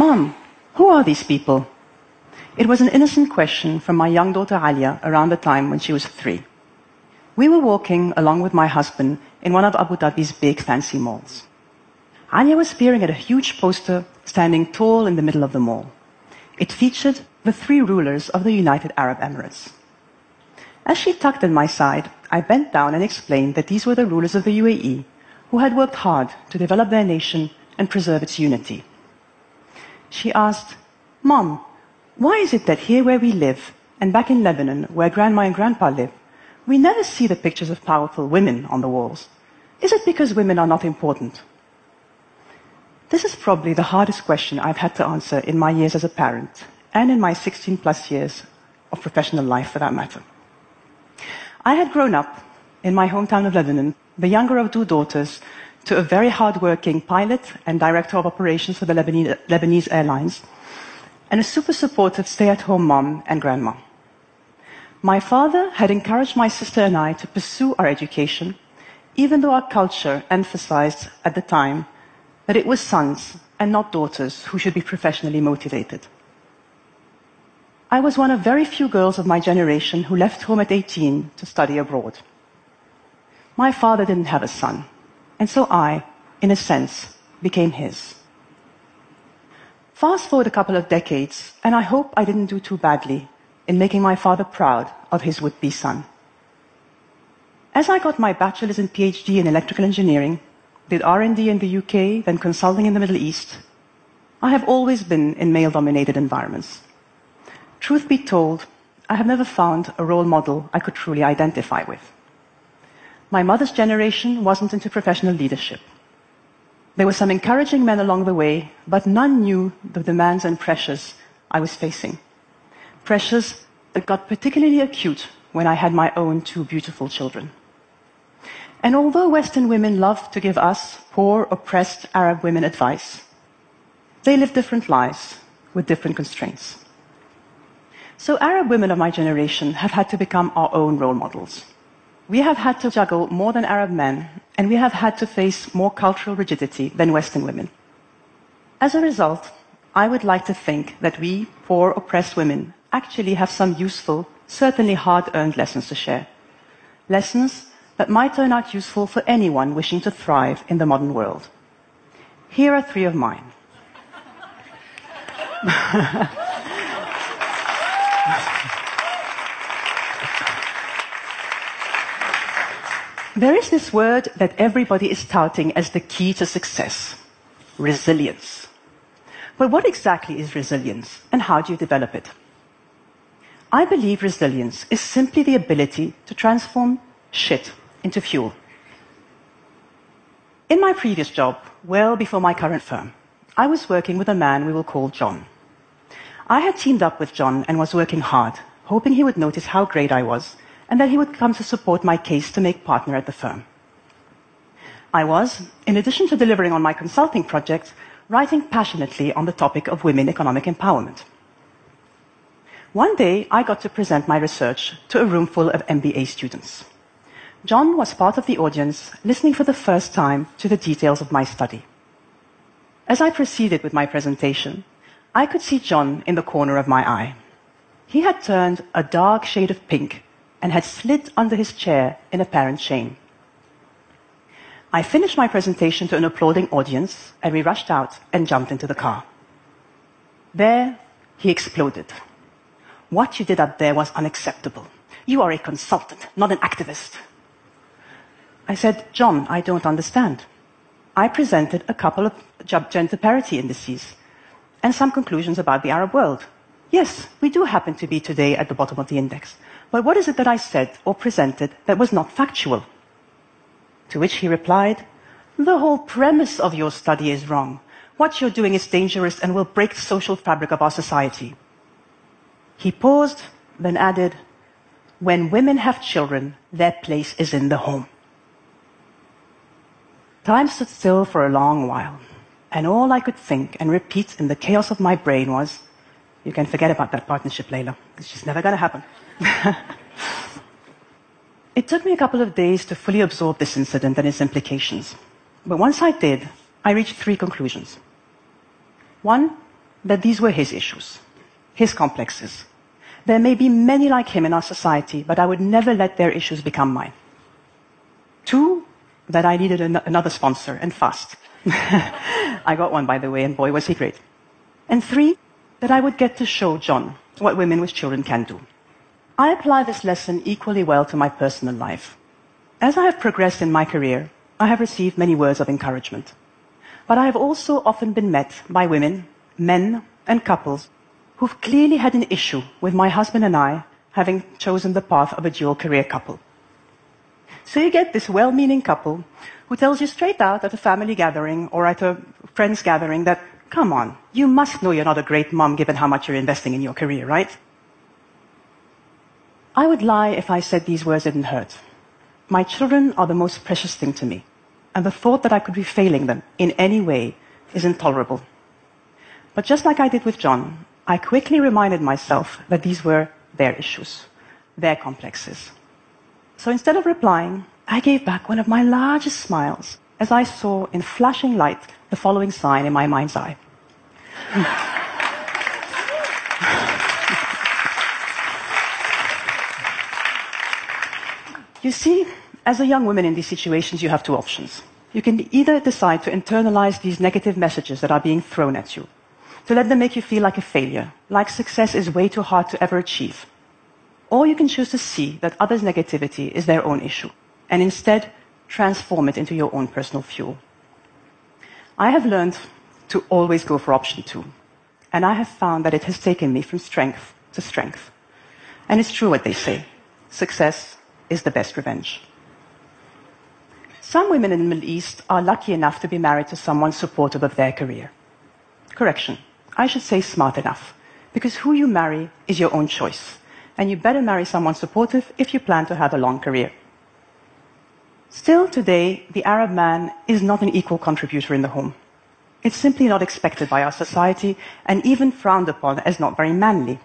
Mom, who are these people? It was an innocent question from my young daughter Alia around the time when she was three. We were walking along with my husband in one of Abu Dhabi's big fancy malls. Alia was peering at a huge poster standing tall in the middle of the mall. It featured the three rulers of the United Arab Emirates. As she tugged at my side, I bent down and explained that these were the rulers of the UAE who had worked hard to develop their nation and preserve its unity. She asked, Mom, why is it that here where we live, and back in Lebanon, where Grandma and Grandpa live, we never see the pictures of powerful women on the walls? Is it because women are not important? This is probably the hardest question I've had to answer in my years as a parent, and in my 16 plus years of professional life for that matter. I had grown up in my hometown of Lebanon, the younger of two daughters, to a very hardworking pilot and director of operations for the Lebanese, Airlines, and a super supportive stay-at-home mom and grandma. My father had encouraged my sister and I to pursue our education, even though our culture emphasized at the time that it was sons and not daughters who should be professionally motivated. I was one of very few girls of my generation who left home at 18 to study abroad. My father didn't have a son, and so I, in a sense, became his. Fast forward a couple of decades, and I hope I didn't do too badly in making my father proud of his would-be son. As I got my bachelor's and PhD in electrical engineering, did R&D in the UK, then consulting in the Middle East, I have always been in male-dominated environments. Truth be told, I have never found a role model I could truly identify with. My mother's generation wasn't into professional leadership. There were some encouraging men along the way, but none knew the demands and pressures I was facing. Pressures that got particularly acute when I had my own two beautiful children. And although Western women love to give us, poor, oppressed Arab women advice, they live different lives with different constraints. So Arab women of my generation have had to become our own role models. We have had to juggle more than Arab men, and we have had to face more cultural rigidity than Western women. As a result, I would like to think that we, poor, oppressed women, actually have some useful, certainly hard-earned lessons to share. Lessons that might turn out useful for anyone wishing to thrive in the modern world. Here are three of mine. There is this word that everybody is touting as the key to success resilience. But what exactly is resilience and how do you develop it? I believe resilience is simply the ability to transform shit into fuel. In my previous job, well before my current firm, I was working with a man we will call John. I had teamed up with John and was working hard, hoping he would notice how great I was and that he would come to support my case to make partner at the firm. I was, in addition to delivering on my consulting projects, writing passionately on the topic of women economic empowerment. One day, I got to present my research to a room full of MBA students. John was part of the audience, listening for the first time to the details of my study. As I proceeded with my presentation, I could see John in the corner of my eye. He had turned a dark shade of pink and had slid under his chair in apparent shame. I finished my presentation to an applauding audience, and we rushed out and jumped into the car. There, he exploded. What you did up there was unacceptable. You are a consultant, not an activist. I said, John, I don't understand. I presented a couple of gender parity indices and some conclusions about the Arab world. Yes, we do happen to be today at the bottom of the index. But what is it that I said or presented that was not factual? To which he replied, the whole premise of your study is wrong. What you're doing is dangerous and will break the social fabric of our society. He paused, then added, when women have children, their place is in the home. Time stood still for a long while, and all I could think and repeat in the chaos of my brain was, you can forget about that partnership, Leila. It's just never going to happen. it took me a couple of days to fully absorb this incident and its implications. But once I did, I reached three conclusions. One, that these were his issues, his complexes. There may be many like him in our society, but I would never let their issues become mine. Two, that I needed an- another sponsor and fast. I got one, by the way, and boy, was he great. And three, that I would get to show John what women with children can do. I apply this lesson equally well to my personal life. As I have progressed in my career, I have received many words of encouragement. But I have also often been met by women, men, and couples who've clearly had an issue with my husband and I having chosen the path of a dual career couple. So you get this well-meaning couple who tells you straight out at a family gathering or at a friend's gathering that, come on, you must know you're not a great mom given how much you're investing in your career, right? I would lie if I said these words didn't hurt. My children are the most precious thing to me, and the thought that I could be failing them in any way is intolerable. But just like I did with John, I quickly reminded myself that these were their issues, their complexes. So instead of replying, I gave back one of my largest smiles as I saw in flashing light the following sign in my mind's eye. you see, as a young woman in these situations, you have two options. You can either decide to internalize these negative messages that are being thrown at you, to let them make you feel like a failure, like success is way too hard to ever achieve. Or you can choose to see that others' negativity is their own issue, and instead transform it into your own personal fuel. I have learned to always go for option two, and I have found that it has taken me from strength to strength. And it's true what they say success is the best revenge. Some women in the Middle East are lucky enough to be married to someone supportive of their career. Correction. I should say smart enough. Because who you marry is your own choice. And you better marry someone supportive if you plan to have a long career. Still today, the Arab man is not an equal contributor in the home. It's simply not expected by our society and even frowned upon as not very manly.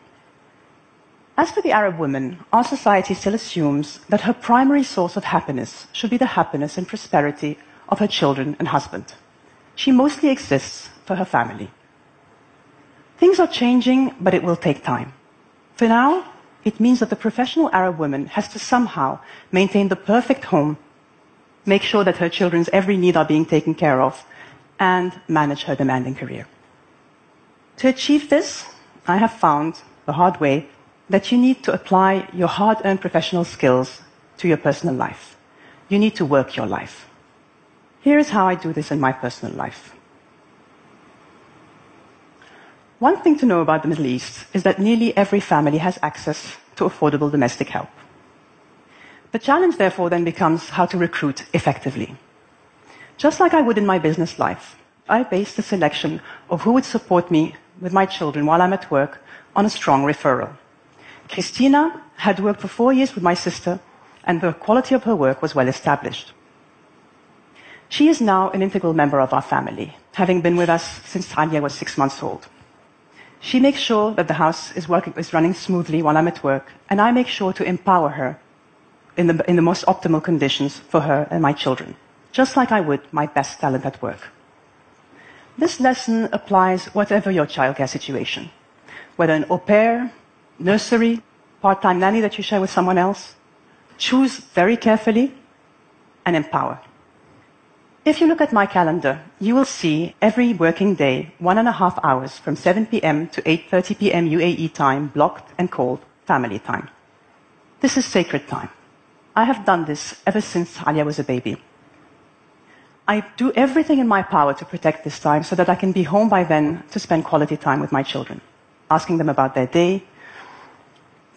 As for the Arab woman, our society still assumes that her primary source of happiness should be the happiness and prosperity of her children and husband. She mostly exists for her family. Things are changing, but it will take time. For now, it means that the professional Arab woman has to somehow maintain the perfect home, make sure that her children's every need are being taken care of, and manage her demanding career. To achieve this, I have found the hard way that you need to apply your hard earned professional skills to your personal life. You need to work your life. Here is how I do this in my personal life. One thing to know about the Middle East is that nearly every family has access to affordable domestic help. The challenge, therefore, then becomes how to recruit effectively. Just like I would in my business life, I base the selection of who would support me with my children while I'm at work on a strong referral. Christina had worked for four years with my sister, and the quality of her work was well established. She is now an integral member of our family, having been with us since Tanya was six months old. She makes sure that the house is, working, is running smoothly while I'm at work, and I make sure to empower her in the, in the most optimal conditions for her and my children, just like I would my best talent at work. This lesson applies whatever your childcare situation, whether an au pair, nursery, part-time nanny that you share with someone else. Choose very carefully and empower. If you look at my calendar, you will see every working day, one and a half hours from 7 p.m. to 8.30 p.m. UAE time blocked and called family time. This is sacred time. I have done this ever since Alia was a baby. I do everything in my power to protect this time so that I can be home by then to spend quality time with my children, asking them about their day,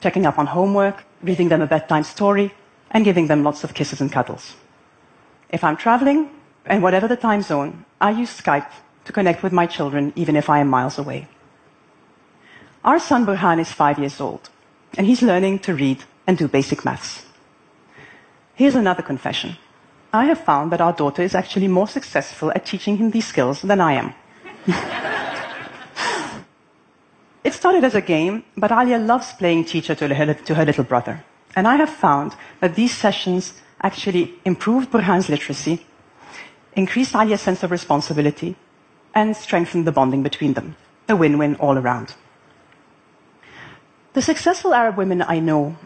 checking up on homework, reading them a bedtime story, and giving them lots of kisses and cuddles. If I'm traveling, and whatever the time zone, I use Skype to connect with my children even if I am miles away. Our son Burhan is five years old, and he's learning to read and do basic maths. Here's another confession. I have found that our daughter is actually more successful at teaching him these skills than I am. It started as a game, but Alia loves playing teacher to her, to her little brother. And I have found that these sessions actually improved Burhan's literacy, increased Alia's sense of responsibility, and strengthened the bonding between them. A win-win all around. The successful Arab women I know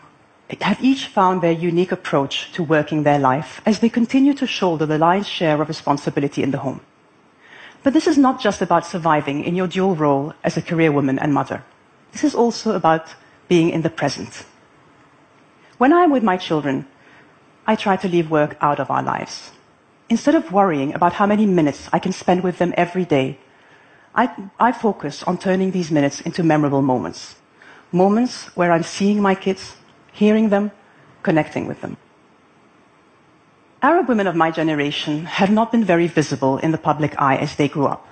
have each found their unique approach to working their life as they continue to shoulder the lion's share of responsibility in the home. But this is not just about surviving in your dual role as a career woman and mother. This is also about being in the present. When I am with my children, I try to leave work out of our lives. Instead of worrying about how many minutes I can spend with them every day, I, I focus on turning these minutes into memorable moments. Moments where I'm seeing my kids, hearing them, connecting with them. Arab women of my generation have not been very visible in the public eye as they grew up.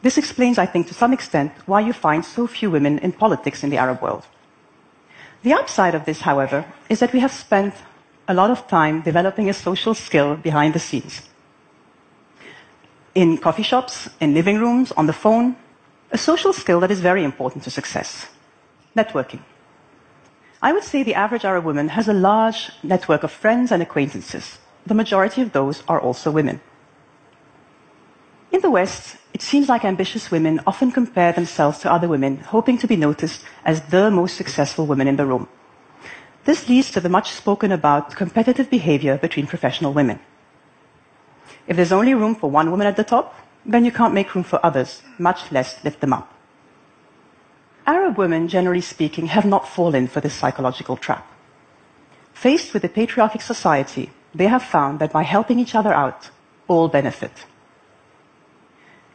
This explains, I think, to some extent, why you find so few women in politics in the Arab world. The upside of this, however, is that we have spent a lot of time developing a social skill behind the scenes. In coffee shops, in living rooms, on the phone, a social skill that is very important to success. Networking. I would say the average Arab woman has a large network of friends and acquaintances. The majority of those are also women. In the West, it seems like ambitious women often compare themselves to other women, hoping to be noticed as the most successful women in the room. This leads to the much spoken about competitive behavior between professional women. If there's only room for one woman at the top, then you can't make room for others, much less lift them up. Arab women, generally speaking, have not fallen for this psychological trap. Faced with a patriarchic society, they have found that by helping each other out, all benefit.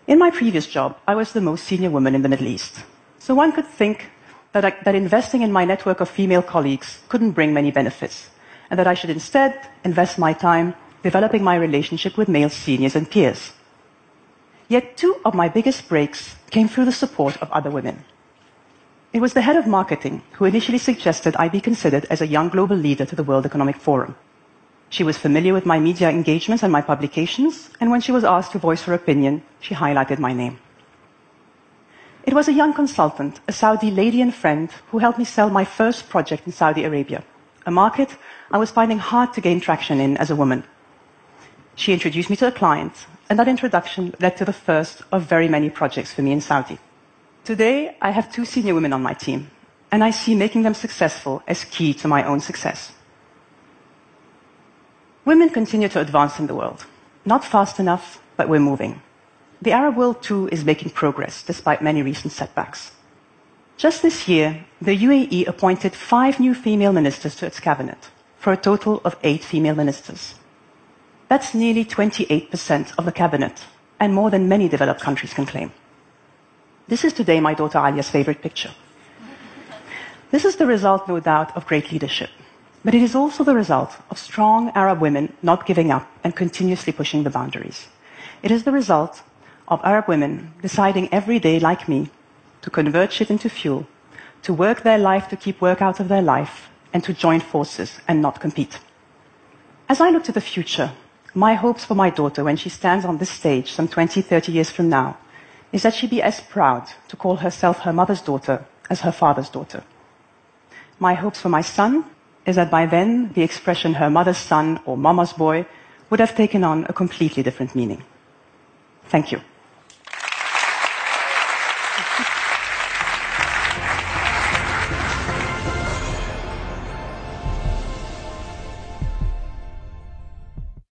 In my previous job, I was the most senior woman in the Middle East. So one could think that, I, that investing in my network of female colleagues couldn't bring many benefits, and that I should instead invest my time developing my relationship with male seniors and peers. Yet two of my biggest breaks came through the support of other women. It was the head of marketing who initially suggested I be considered as a young global leader to the World Economic Forum. She was familiar with my media engagements and my publications, and when she was asked to voice her opinion, she highlighted my name. It was a young consultant, a Saudi lady and friend, who helped me sell my first project in Saudi Arabia, a market I was finding hard to gain traction in as a woman. She introduced me to a client, and that introduction led to the first of very many projects for me in Saudi. Today, I have two senior women on my team, and I see making them successful as key to my own success. Women continue to advance in the world. Not fast enough, but we're moving. The Arab world too is making progress despite many recent setbacks. Just this year, the UAE appointed five new female ministers to its cabinet, for a total of eight female ministers. That's nearly 28% of the cabinet, and more than many developed countries can claim. This is today my daughter Alia's favorite picture. This is the result, no doubt, of great leadership. But it is also the result of strong Arab women not giving up and continuously pushing the boundaries. It is the result of Arab women deciding every day, like me, to convert shit into fuel, to work their life to keep work out of their life, and to join forces and not compete. As I look to the future, my hopes for my daughter when she stands on this stage some 20, 30 years from now is that she be as proud to call herself her mother's daughter as her father's daughter. My hopes for my son is that by then the expression her mother's son or mama's boy would have taken on a completely different meaning. Thank you.